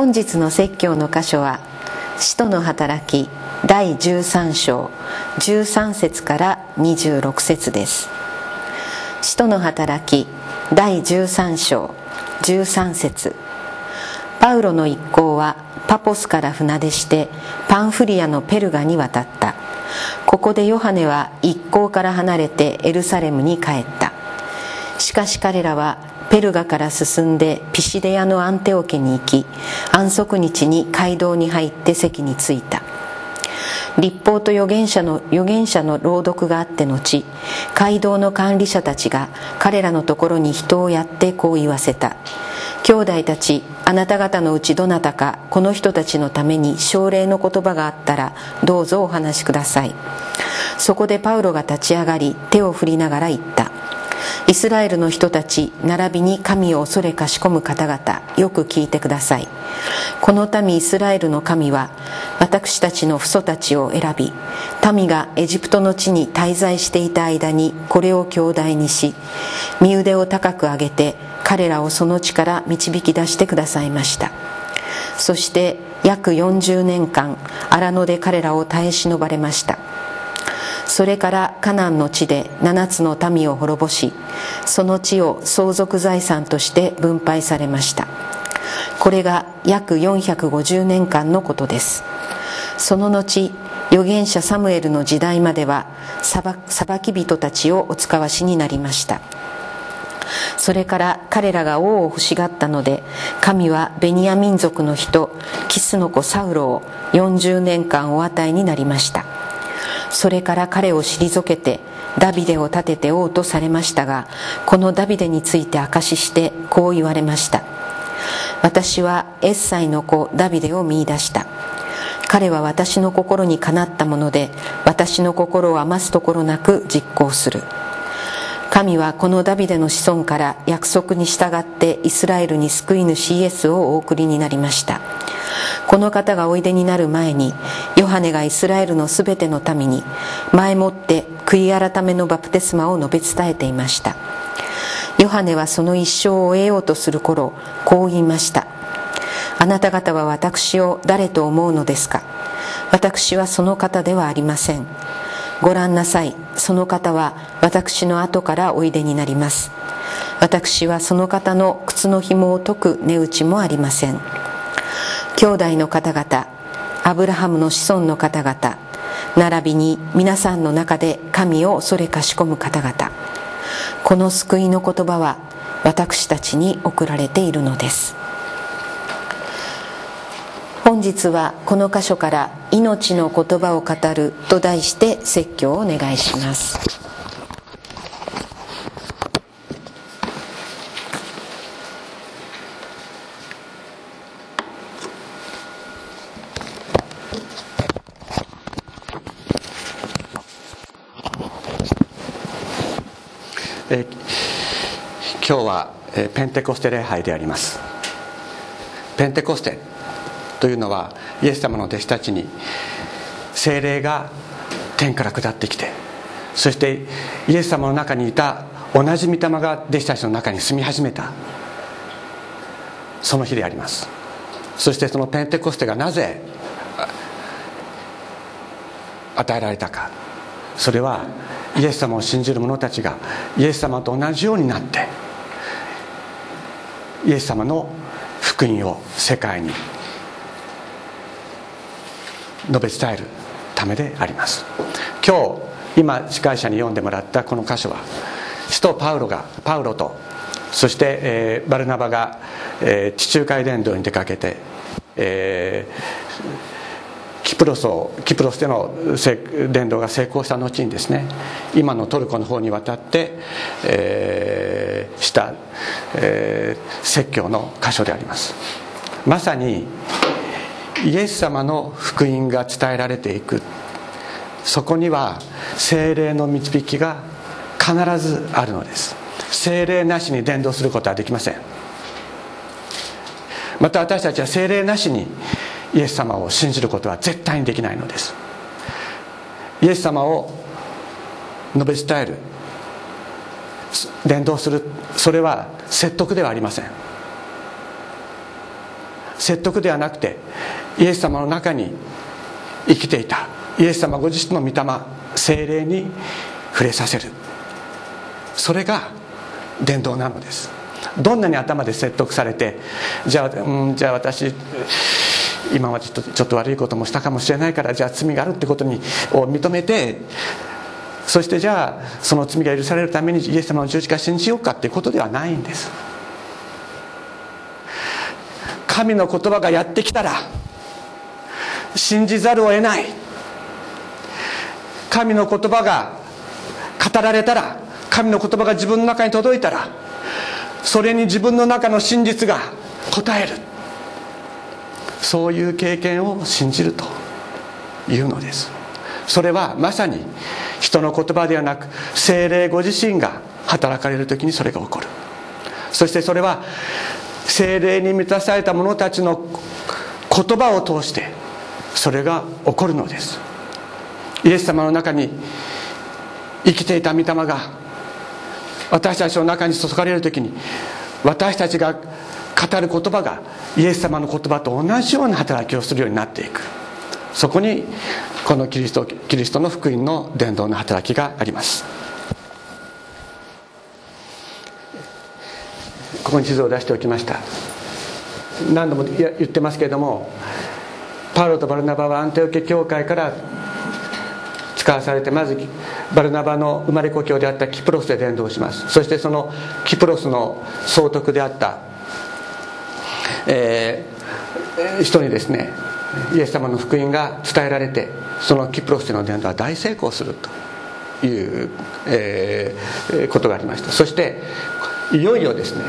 本日の説教の箇所は「使徒の働き」第13章13節から26節です。使徒の働き第13章13節。パウロの一行はパポスから船出してパンフリアのペルガに渡った。ここでヨハネは一行から離れてエルサレムに帰った。しかし彼らはペルガから進んでピシデヤのアンテオ家に行き安息日に街道に入って席に着いた。立法と預言者の預言者の朗読があって後街道の管理者たちが彼らのところに人をやってこう言わせた。兄弟たちあなた方のうちどなたかこの人たちのために奨励の言葉があったらどうぞお話しください。そこでパウロが立ち上がり手を振りながら言った。イスラエルの人たち並びに神を恐れかしこむ方々よく聞いてください。この民イスラエルの神は私たちの父祖たちを選び民がエジプトの地に滞在していた間にこれを兄弟にし身腕を高く上げて彼らをその地から導き出してくださいました。そして約40年間荒野で彼らを耐え忍ばれました。それからカナンの地で7つの民を滅ぼしその地を相続財産として分配されました。これが約450年間のことです。その後預言者サムエルの時代までは裁き人たちをお使わしになりました。それから彼らが王を欲しがったので神はベニヤ民族の人キスの子サウロを40年間お与えになりました。それから彼を退けてダビデを立てて王とされましたがこのダビデについて証ししてこう言われました。私はエッサイの子ダビデを見出した。彼は私の心にかなったもので私の心を余すところなく実行する。神はこのダビデの子孫から約束に従ってイスラエルに救い主イエスをお送りになりました。この方がおいでになる前にヨハネがイスラエルのすべての民に前もって悔い改めのバプテスマを述べ伝えていました。ヨハネはその一生を終えようとする頃こう言いました。あなた方は私を誰と思うのですか？私はその方ではありません。ご覧なさい。その方は私の後からおいでになります。私はその方の靴の紐を解く値打ちもありません。兄弟の方々アブラハムの子孫の方々並びに皆さんの中で神を恐れかしこむ方々。この救いの言葉は私たちに送られているのです。本日はこの箇所から「命の言葉を語る」と題して説教をお願いします。今日は、ペンテコステ礼拝であります。ペンテコステというのはイエス様の弟子たちに精霊が天から下ってきてそしてイエス様の中にいた同じ御霊が弟子たちの中に住み始めたその日であります。そしてそのペンテコステがなぜ与えられたか。それはイエス様を信じる者たちがイエス様と同じようになってイエス様の福音を世界に述べ伝えるためであります。今日今司会者に読んでもらったこの箇所は使徒パウロがパウロとそして、えー、バルナバが、えー、地中海伝道に出かけて、えープロスをキプロスでの伝道が成功した後にですね今のトルコの方に渡って、えー、した、えー、説教の箇所であります。まさにイエス様の福音が伝えられていく。そこには精霊の導きが必ずあるのです。精霊なしに伝道することはできません。また私たちは精霊なしにイエス様を信じることは絶対にできないのです。イエス様を述べ伝える。伝道する。それは説得ではありません。説得ではなくてイエス様の中に生きていた。イエス様ご自身の御霊精霊に触れさせる。それが伝道なのです。どんなに頭で説得されてじゃあ,、うん、じゃあ私今までちょっとちょっと悪いこともしたかもしれないからじゃあ罪があるってことにを認めてそしてじゃあその罪が許されるためにイエス様の十字架を信じようかっていうことではないんです。神の言葉がやってきたら信じざるを得ない。神の言葉が語られたら神の言葉が自分の中に届いたらそれに自分の中の真実が答える。そういう経験を信じるというのです。それはまさに人の言葉ではなく精霊ご自身が働かれる時にそれが起こる。そしてそれは精霊に満たされた者たちの言葉を通してそれが起こるのです。イエス様の中に生きていた御霊が私たちの中に注がれる時に私たちが語る言葉がイエス様の言葉と同じような働きをするようになっていく。そこにこのキリストキリストの福音の伝道の働きがあります。ここに地図を出しておきました。何度も言ってますけれどもパウロとバルナバはアンテオケ教会から使わされてまずバルナバの生まれ故郷であったキプロスで伝道します。そしてそのキプロスの総督であった、えー、人にですねイエス様の福音が伝えられてそのキプロスでの伝道は大成功するという、えー、ことがありました。そしていよいよですね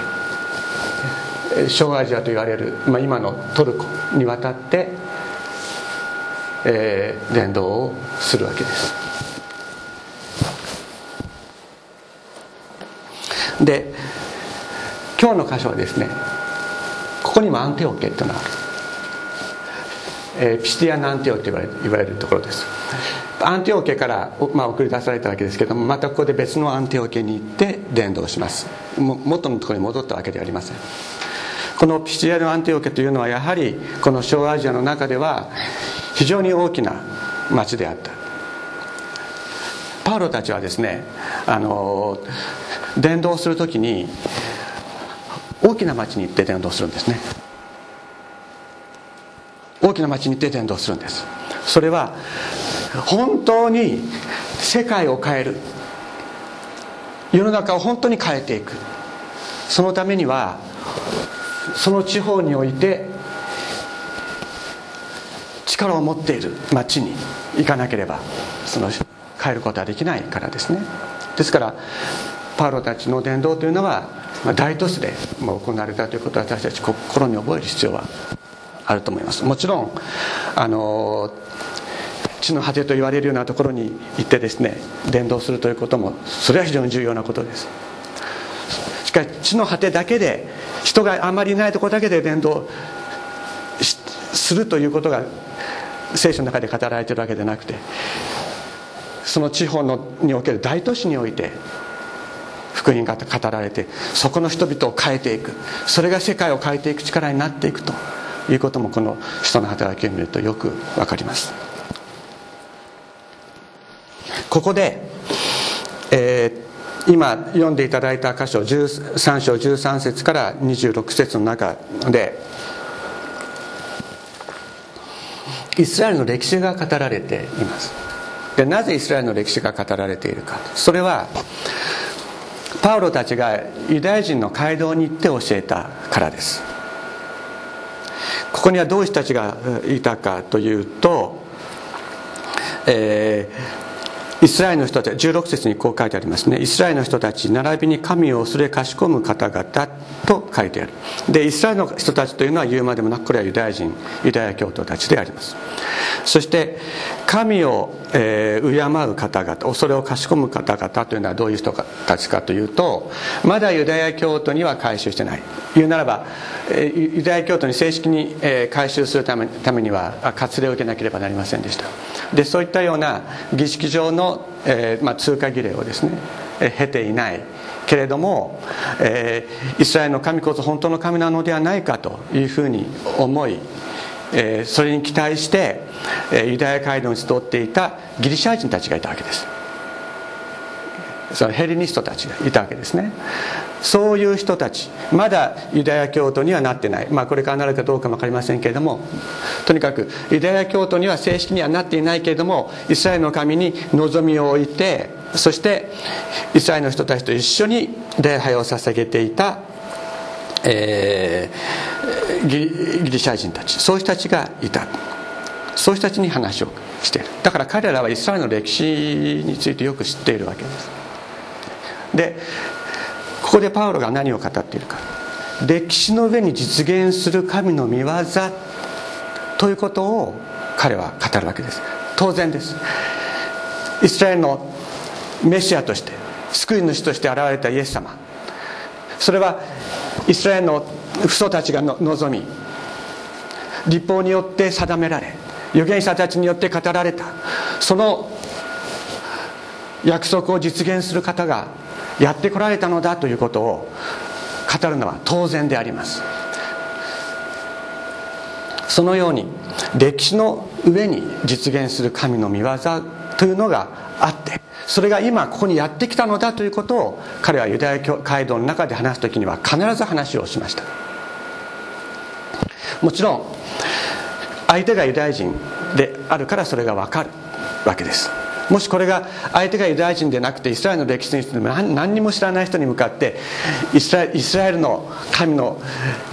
小アジアと言われる、まあ、今のトルコに渡ってえー、伝道をするわけです。で今日の箇所はですねここにもアンテオケっていうのは、えー、ピシティアンアンテオって言われるところです。アンテオケから、まあ、送り出されたわけですけどもまたここで別のアンテオケに行って伝道します。元のところに戻ったわけではありません。このピシティアのアンテオケというのはやはりこの小アジアの中では非常に大きな町であった。パウロたちはですねあの伝道する時に大きな町に行って伝道するんですね。大きな町に行って伝道するんです。それは本当に世界を変える。世の中を本当に変えていく。そのためにはその地方において力を持っている町に行かなければその変えることはできないからですね。ですからパウロたちの伝道というのは大都市で行われたということを私たち心に覚える必要はあると思います。もちろんあの地の果てと言われるようなところに行ってですね伝道するということもそれは非常に重要なことです。しかし地の果てだけで人があまりいないところだけで伝道するということが聖書の中で語られているわけでなくてその地方のにおける大都市において福音が語られてそこの人々を変えていく。それが世界を変えていく力になっていくと。いうこともこの人の働きを見るとよく分かります。ここで、えー、今読んでいただいた箇所13章13節から26節の中でイスラエルの歴史が語られています。でなぜイスラエルの歴史が語られているか。それはパウロたちがユダヤ人の街道に行って教えたからです。ここにはどういう人たちがいたかというと、えイスラエルの人たち16節にこう書いてありますね。イスラエルの人たち並びに神を恐れかしこむ方々と書いてある。でイスラエルの人たちというのは言うまでもなくこれはユダヤ人ユダヤ教徒たちであります。そして神を、えー、敬う方々恐れをかしこむ方々というのはどういう人たちかというとまだユダヤ教徒には改宗してない。言うならば、えー、ユダヤ教徒に正式に、えー、改宗するためためには割礼を受けなければなりませんでした。でそういったような儀式上の、えーまあ、通過儀礼をですね経ていないけれども、えー、イスラエルの神こそ本当の神なのではないかというふうに思い、えー、それに期待して、えー、ユダヤ街道に集っていたギリシャ人たちがいたわけです。そのヘレニストたちがいたわけですね。そういう人たちまだユダヤ教徒にはなってない、まあ、これからなるかどうかも分かりませんけれどもとにかくユダヤ教徒には正式にはなっていないけれどもイスラエルの神に望みを置いてそしてイスラエルの人たちと一緒に礼拝を捧げていた、えー、ギリシャ人たち。そういう人たちがいた。そういう人たちに話をしている。だから彼らはイスラエルの歴史についてよく知っているわけです。でここでパウロが何を語っているか。歴史の上に実現する神の見業ということを彼は語るわけです。当然です。イスラエルのメシアとして救い主として現れたイエス様。それはイスラエルの父祖たちが望み。立法によって定められ預言者たちによって語られた。その約束を実現する方がやってこられたのだということを語るのは当然であります。そのように歴史の上に実現する神の御業というのがあってそれが今ここにやってきたのだということを彼はユダヤ教街道の中で話す時には必ず話をしました。もちろん相手がユダヤ人であるからそれが分かるわけです。もしこれが相手がユダヤ人でなくてイスラエルの歴史について何何にも知らない人に向かってイスラエルの神の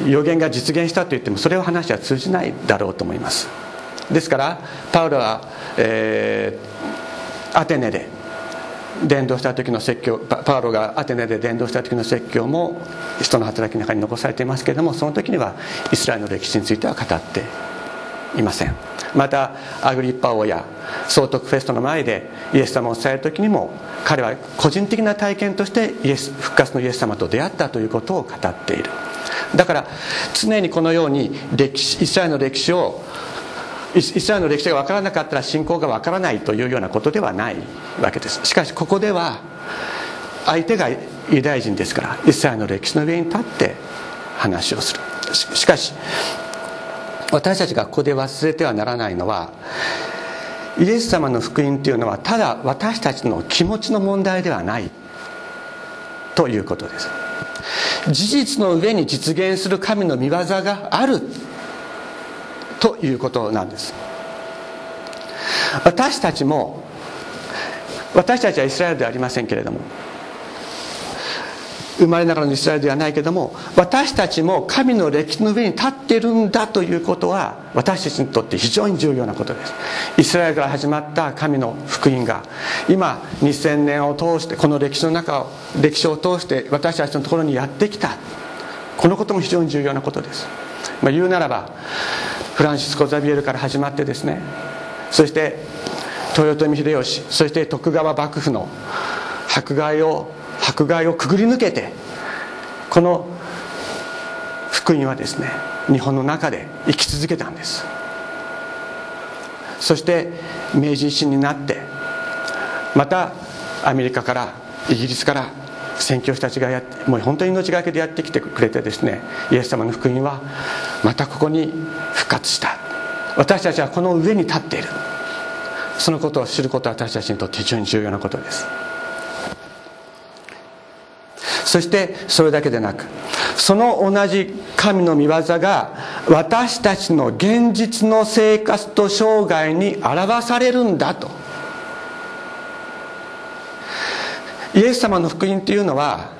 予言が実現したと言ってもそれは話は通じないだろうと思います。ですからパウロは、えー、アテネで伝道した時の説教パウロがアテネで伝道した時の説教も人の働きの中に残されていますけれどもその時にはイスラエルの歴史については語っていません。またアグリッパ王や総督フェストの前でイエス様を伝える時にも彼は個人的な体験としてイエス復活のイエス様と出会ったということを語っている。だから常にこのように歴史イスラエルの歴史をイスラエルの歴史が分からなかったら信仰が分からないというようなことではないわけです。しかしここでは相手がユダヤ人ですからイスラエルの歴史の上に立って話をする。しかし私たちがここで忘れてはならないのはイエス様の福音というのはただ私たちの気持ちの問題ではないということです。事実の上に実現する神の御業があるということなんです。私たちも私たちはイスラエルではありませんけれども生まれながらのイスラエルではないけども私たちも神の歴史の上に立っているんだということは私たちにとって非常に重要なことです。イスラエルから始まった神の福音が今2000年を通してこの歴史の中を歴史を通して私たちのところにやってきた。このことも非常に重要なことです、まあ、言うならばフランシスコ・ザビエルから始まってですねそして豊臣秀吉そして徳川幕府の迫害を迫害をくぐり抜けてこの福音はですね日本の中で生き続けたんです。そして明治維新になってまたアメリカからイギリスから宣教師たちがやってもう本当に命がけでやってきてくれてですねイエス様の福音はまたここに復活した。私たちはこの上に立っている。そのことを知ることは私たちにとって非常に重要なことです。そしてそれだけでなくその同じ神の御業が私たちの現実の生活と生涯に表されるんだと。イエス様の福音というのは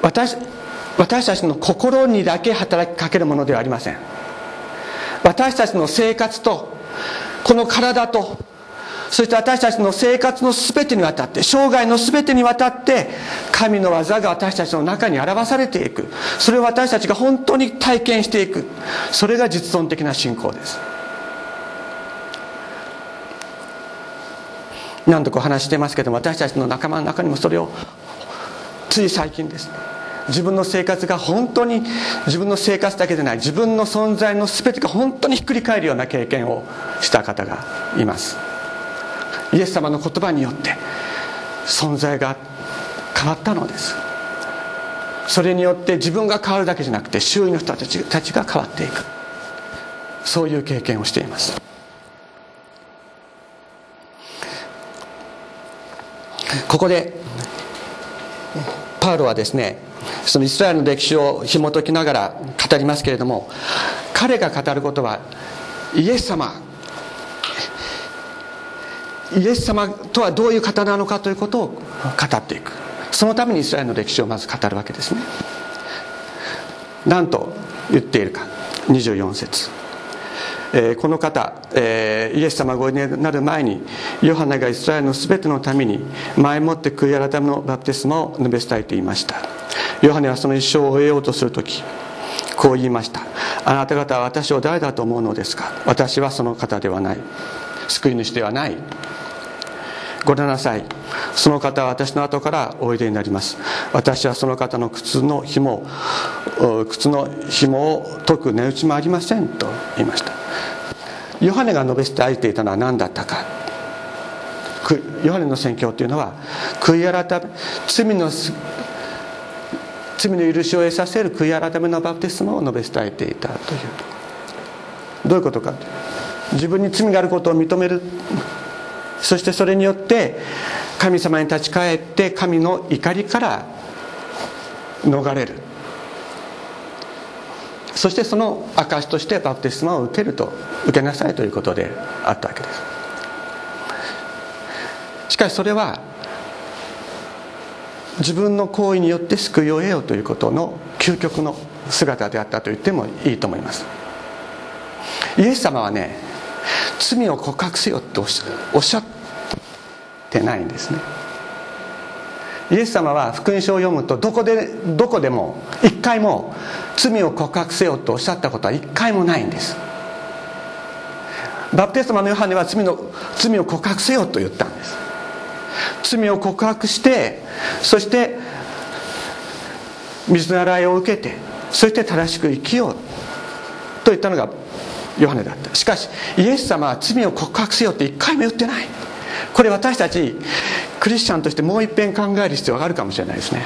私私たちの心にだけ働きかけるものではありません。私たちの生活とこの体とそして私たちの生活の全てにわたって生涯の全てにわたって神の技が私たちの中に表されていく。それを私たちが本当に体験していく。それが実存的な信仰です。何度かお話してますけども私たちの仲間の中にもそれをつい最近です。自分の生活が本当に自分の生活だけでない自分の存在の全てが本当にひっくり返るような経験をした方がいます。イエス様の言葉によって存在が変わったのです。それによって自分が変わるだけじゃなくて周囲の人たちたちが変わっていく。そういう経験をしています。ここでパウロはですねそのイスラエルの歴史を紐解きながら語りますけれども彼が語ることはイエス様イエス様とはどういう方なのかということを語っていく。そのためにイスラエルの歴史をまず語るわけですね。何と言っているか。24節。えー、この方、えー、イエス様がおいでになる前にヨハネがイスラエルの全てのために前もって悔い改めのバプテスマを述べ伝えていました。ヨハネはその一生を終えようとする時こう言いました。あなた方は私を誰だと思うのですか？私はその方ではない。救い主ではない。ご覧なさい。その方は私の後からおいでになります。私はその方の靴の紐靴の紐を解く値打ちもありませんと言いました。ヨハネが述べ伝えていたのは何だったか。ヨハネの宣教というのは悔い改め罪の罪の許しを得させる悔い改めのバプテスマを述べ伝えていたという。どういうことか。と自分に罪があることを認める。そしてそれによって神様に立ち返って神の怒りから逃れる。そしてその証としてバプテスマを受けると受けなさいということであったわけです。しかしそれは自分の行為によって救いを得ようということの究極の姿であったと言ってもいいと思います。イエス様はね罪を告白せよっておっしゃってないんですね。イエス様は福音書を読むとどこでどこでも一回も罪を告白せよとおっしゃったことは一回もないんです。バプテスマのヨハネは罪の罪を告白せよと言ったんです。罪を告白してそして水の洗いを受けてそして正しく生きようと言ったのがヨハネだった。しかしイエス様は罪を告白せよって一回も言ってない。これ私たちクリスチャンとしてもう一遍考える必要があるかもしれないですね。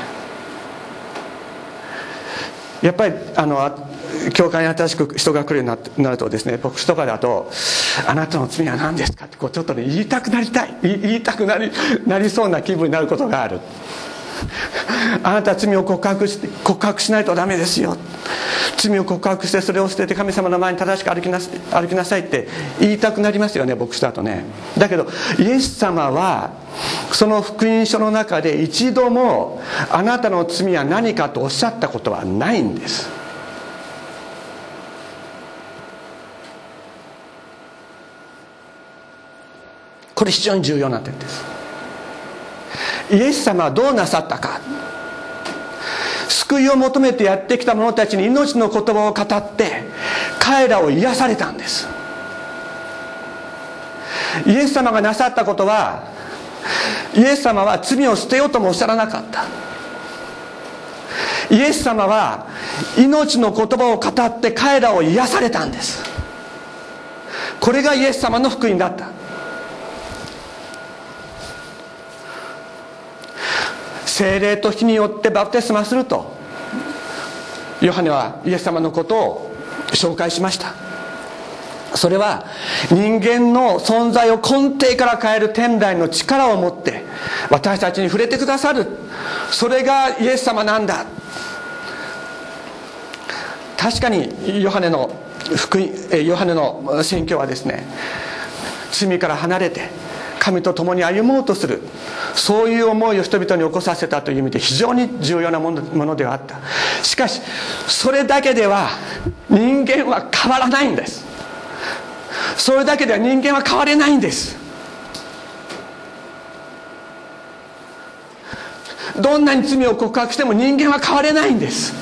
やっぱりあの教会に新しく人が来るようになるとですね牧師とかだと「あなたの罪は何ですか?」ってこうちょっとね言いたくなりたい。言いたくなりなりそうな気分になることがある。あなたは罪を告白し告白しないとダメですよ。罪を告白してそれを捨てて神様の前に正しく歩きな歩きなさいって言いたくなりますよね牧師だとね。だけどイエス様はその福音書の中で一度もあなたの罪は何かとおっしゃったことはないんです。これ非常に重要な点です。イエス様はどうなさったか。救いを求めてやってきた者たちに命の言葉を語って彼らを癒されたんです。イエス様がなさったことはイエス様は罪を捨てようともおっしゃらなかった。イエス様は命の言葉を語って彼らを癒されたんです。これがイエス様の福音だった。精霊と火によってバプテスマすると。ヨハネはイエス様のことを紹介しました。それは人間の存在を根底から変える天台の力を持って私たちに触れてくださる。それがイエス様なんだ。確かにヨハネの福音ヨハネの宣教はですね罪から離れて神と共に歩もうとする。そういう思いを人々に起こさせたという意味で非常に重要なものではあった。しかしそれだけでは人間は変わらないんです。それだけでは人間は変われないんです。どんなに罪を告白しても人間は変われないんです。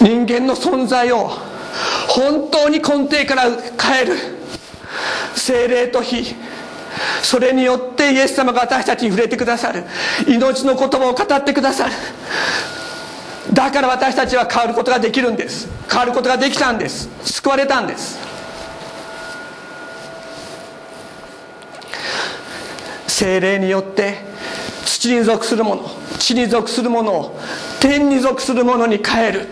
人間の存在を本当に根底から変える。精霊と火それによってイエス様が私たちに触れてくださる。命の言葉を語ってくださる。だから私たちは変わることができるんです。変わることができたんです。救われたんです。精霊によって土に属するもの地に属するものを天に属するものに変える。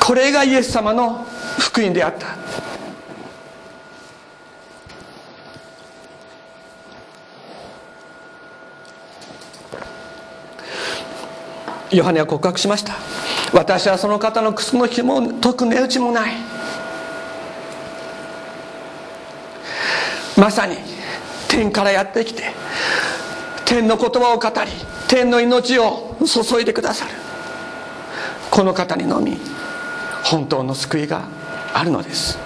これがイエス様の福音であった。ヨハネは告白しました。私はその方の靴のひも解く値打ちもない。まさに天からやってきて天の言葉を語り天の命を注いでくださる。この方にのみ本当の救いがあるのです。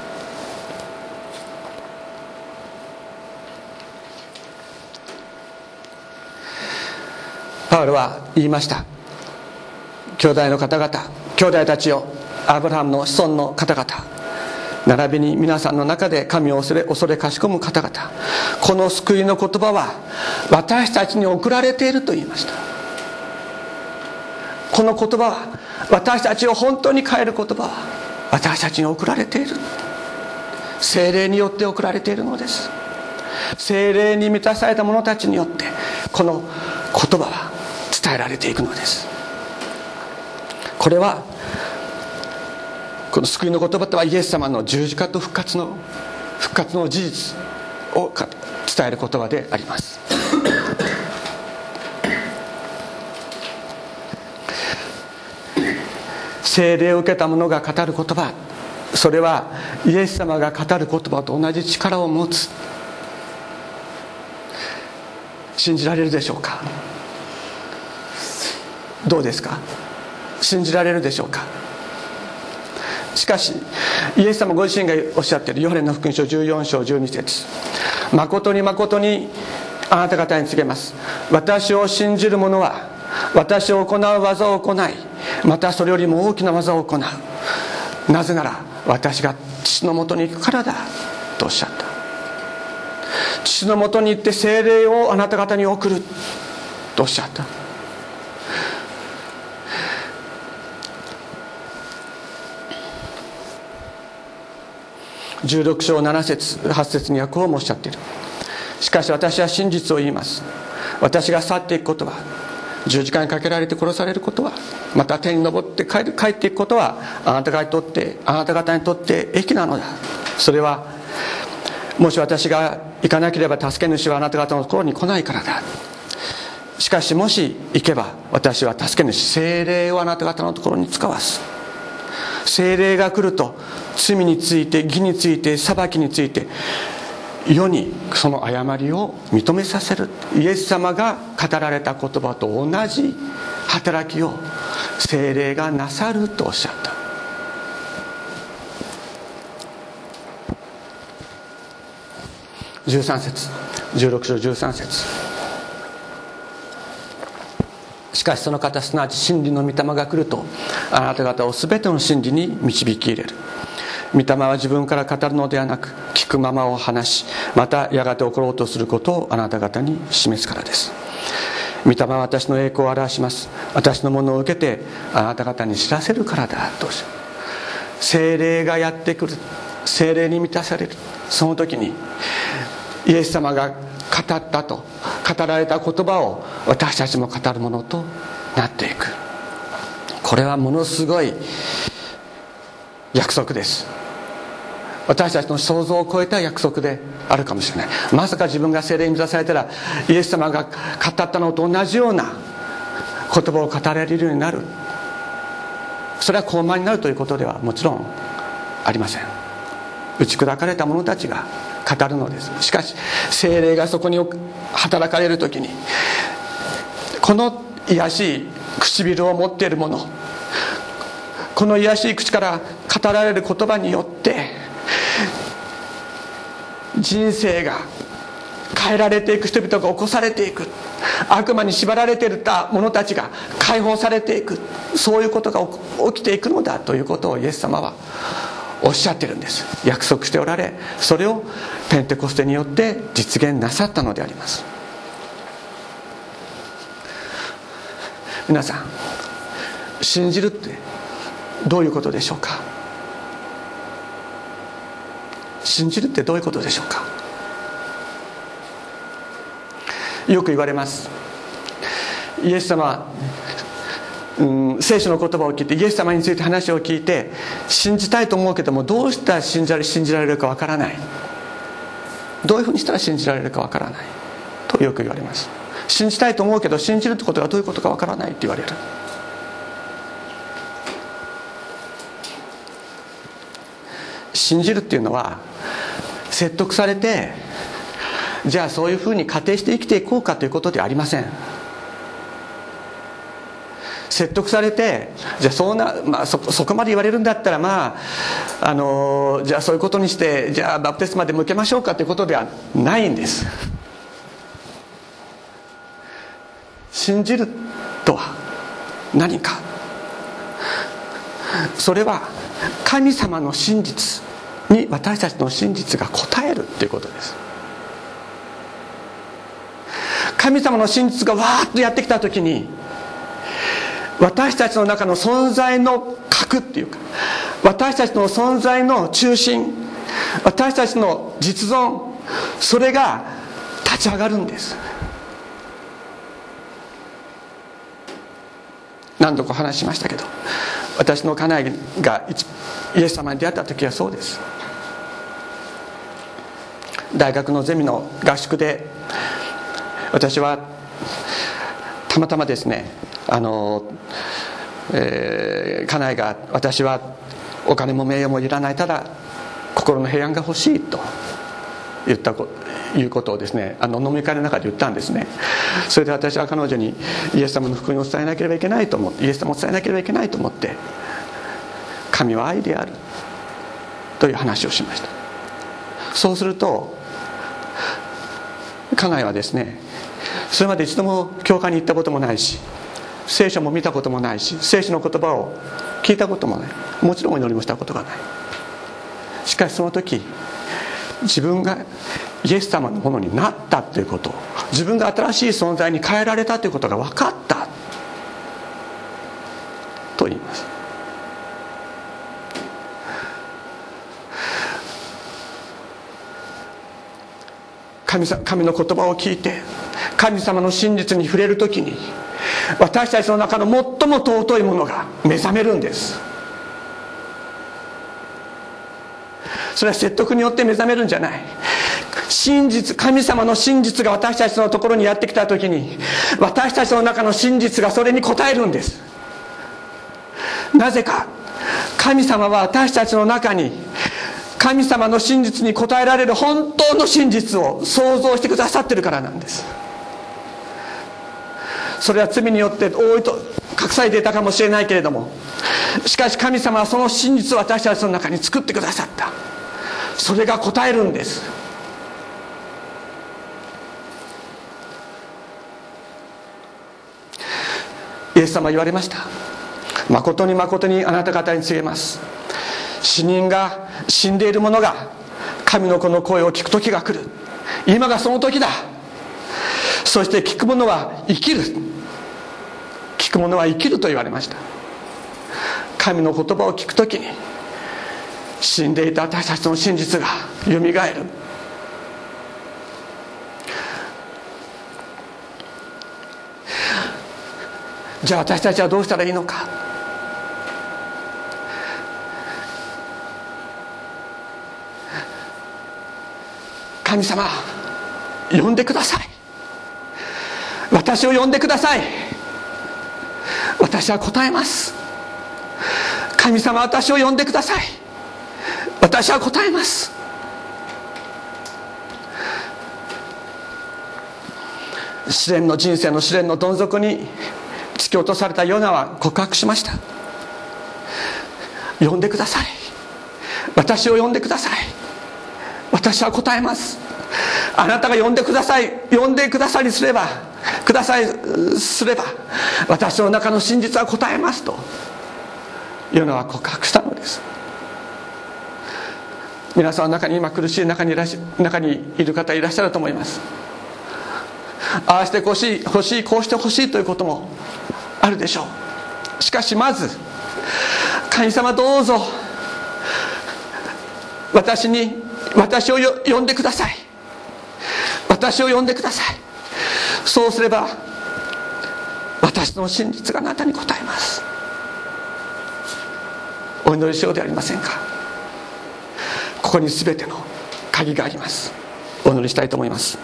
パウロは言いました。兄弟の方々兄弟たちよアブラハムの子孫の方々並びに皆さんの中で神を恐れ恐れかしこむ方々この救いの言葉は私たちに送られていると言いました。この言葉は私たちを本当に変える言葉は私たちに送られている。精霊によって送られているのです。精霊に満たされた者たちによってこの言葉は伝えられていくのです。これはこの救いの言葉とはイエス様の十字架と復活の復活の事実を伝える言葉であります。聖霊を受けた者が語る言葉。それはイエス様が語る言葉と同じ力を持つ。信じられるでしょうか？どうですか？信じられるでしょうか？しかしイエス様ご自身がおっしゃっているヨハネの福音書14章12節。誠に誠にあなた方に告げます。私を信じる者は私を行う技を行いまたそれよりも大きな技を行う。なぜなら私が父のもとに行くからだとおっしゃった。父のもとに行って精霊をあなた方に送るとおっしゃった。16章7節8節にはこうもおっしゃっている。しかし私は真実を言います。私が去っていくことは十字架にかけられて殺されることはまた天に昇って帰帰っていくことはあなた方にとってあなた方にとって益なのだ。それはもし私が行かなければ助け主はあなた方のところに来ないからだ。しかしもし行けば私は助け主精霊をあなた方のところに使わす。精霊が来ると罪について義について裁きについて世にその誤りを認めさせる。イエス様が語られた言葉と同じ働きを精霊がなさるとおっしゃった。13節。16章13節。しかしその方すなわち真理の御霊が来るとあなた方を全ての真理に導き入れる。御霊は自分から語るのではなく聞くままを話しまたやがて起ころうとすることをあなた方に示すからです。御霊は私の栄光を表します。私のものを受けてあなた方に知らせるからだ。と精霊がやってくる。精霊に満たされる。その時にイエス様が語ったと語られた言葉を私たちも語るものとなっていく。これはものすごい約束です。私たちの想像を超えた約束であるかもしれない。まさか自分が精霊に満たされたらイエス様が語ったのと同じような言葉を語られるようになる。それは高慢になるということではもちろんありません。打ち砕かれた者たちが語るのです。しかし精霊がそこに働かれる時にこの卑しい唇を持っている者この卑しい口から語られる言葉によって人生が変えられていく人々が起こされていく。悪魔に縛られていた者たちが解放されていく。そういうことが起きていくのだということをイエス様はおっしゃってるんです。約束しておられそれをペンテコステによって実現なさったのであります。皆さん信じるってどういうことでしょうか？信じるってどういうことでしょうか？よく言われます。イエス様、うん、聖書の言葉を聞いてイエス様について話を聞いて信じたいと思うけどもどうしたら信じられ信じられるかわからない。どういうふうにしたら信じられるかわからない。とよく言われます。信じたいと思うけど信じるってことがどういうことかわからないって言われる。信じるっていうのは説得されてじゃあそういうふうに仮定して生きていこうかということではありません。説得されてじゃあそんな、まあ、そそこまで言われるんだったらまああのじゃあそういうことにしてじゃあバプテスマで向けましょうかということではないんです。信じるとは何か。それは神様の真実。に私たちの真実が応えるということです。神様の真実がわーっとやってきた時に私たちの中の存在の核っていうか私たちの存在の中心私たちの実存それが立ち上がるんです。何度か話しましたけど私の家内がイエス様に出会った時はそうです。大学のゼミの合宿で私はたまたまですねあの、えー、家内が私はお金も名誉もいらないただ心の平安が欲しいと言ったいうことをですねあの飲み会の中で言ったんですね。それで私は彼女にイエス様の福音を伝えなければいけないと思ってイエス様を伝えなければいけないと思って神は愛であるという話をしました。そうすると家内はですねそれまで一度も教会に行ったこともないし聖書も見たこともないし聖書の言葉を聞いたこともない。もちろん祈りもしたことがない。しかしその時自分がイエス様のものになったということ自分が新しい存在に変えられたということが分かったと言います神神の言葉を聞いて神様の真実に触れる時に私たちの中の最も尊いものが目覚めるんです。それは説得によって目覚めるんじゃない。真実神様の真実が私たちのところにやってきた時に私たちの中の真実がそれに応えるんです。なぜか神様は私たちの中に神様の真実に応えられる本当の真実を想像してくださってるからなんです。それは罪によって多いと隠されていたかもしれないけれどもしかし神様はその真実を私たちの中に作ってくださった。それが答えるんです。イエス様言われました。誠に誠にあなた方に告げます。死人が死んでいる者が神の子の声を聞く時が来る。今がその時だ。そして聞く者は生きる。聞く者は生きると言われました。神の言葉を聞く時に死んでいた私たちの真実がよみがえる。じゃあ私たちはどうしたらいいのか。神様呼んでください。私を呼んでください。私は答えます。神様私を呼んでください。私は答えます。試練の人生の試練のどん底に突き落とされたヨナは告白しました。呼んでください。私を呼んでください。私は答えます。あなたが呼んでください。呼んでくださりすればくださいすれば私の中の真実は答えますと。ヨナは告白したのです。皆さんの中に今苦しい中にいらし中にいる方いらっしゃると思います。ああしてほしい欲しいこうしてほしいということもあるでしょう。しかしまず神様どうぞ私に私を呼んでください。私を呼んでください。そうすれば私の真実があなたに答えます。お祈りしようではありませんか。ここに全ての鍵があります。お祈りしたいと思います。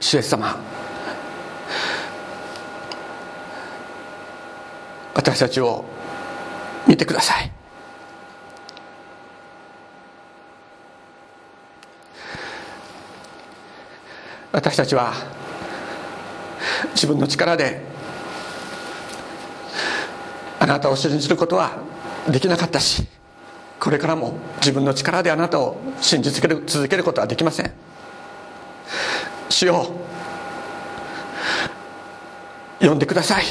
主イエス様私たちを見てください。私たちは自分の力であなたを信じることはできなかったしこれからも自分の力であなたを信じ続ける続けることはできません。主よ呼んでください。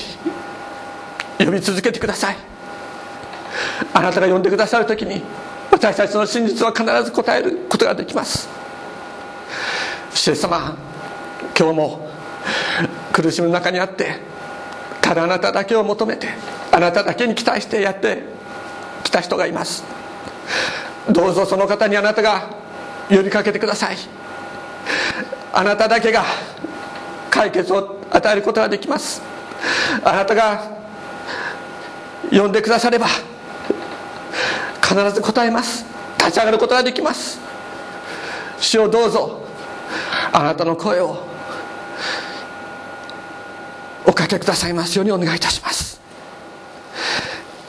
呼び続けてください。あなたが呼んでくださる時に私たちの真実は必ず答えることができます。主イエス様今日も苦しみの中にあってただあなただけを求めてあなただけに期待してやってきた人がいます。どうぞその方にあなたが呼びかけてください。あなただけが解決を与えることができます。あなたが呼んでくだされば必ず答えます。立ち上がることができます。主をどうぞあなたの声をおかけくださいますようにお願いいたします。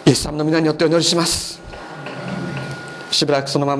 イエス様の皆によってお祈りします。しばらくそのまま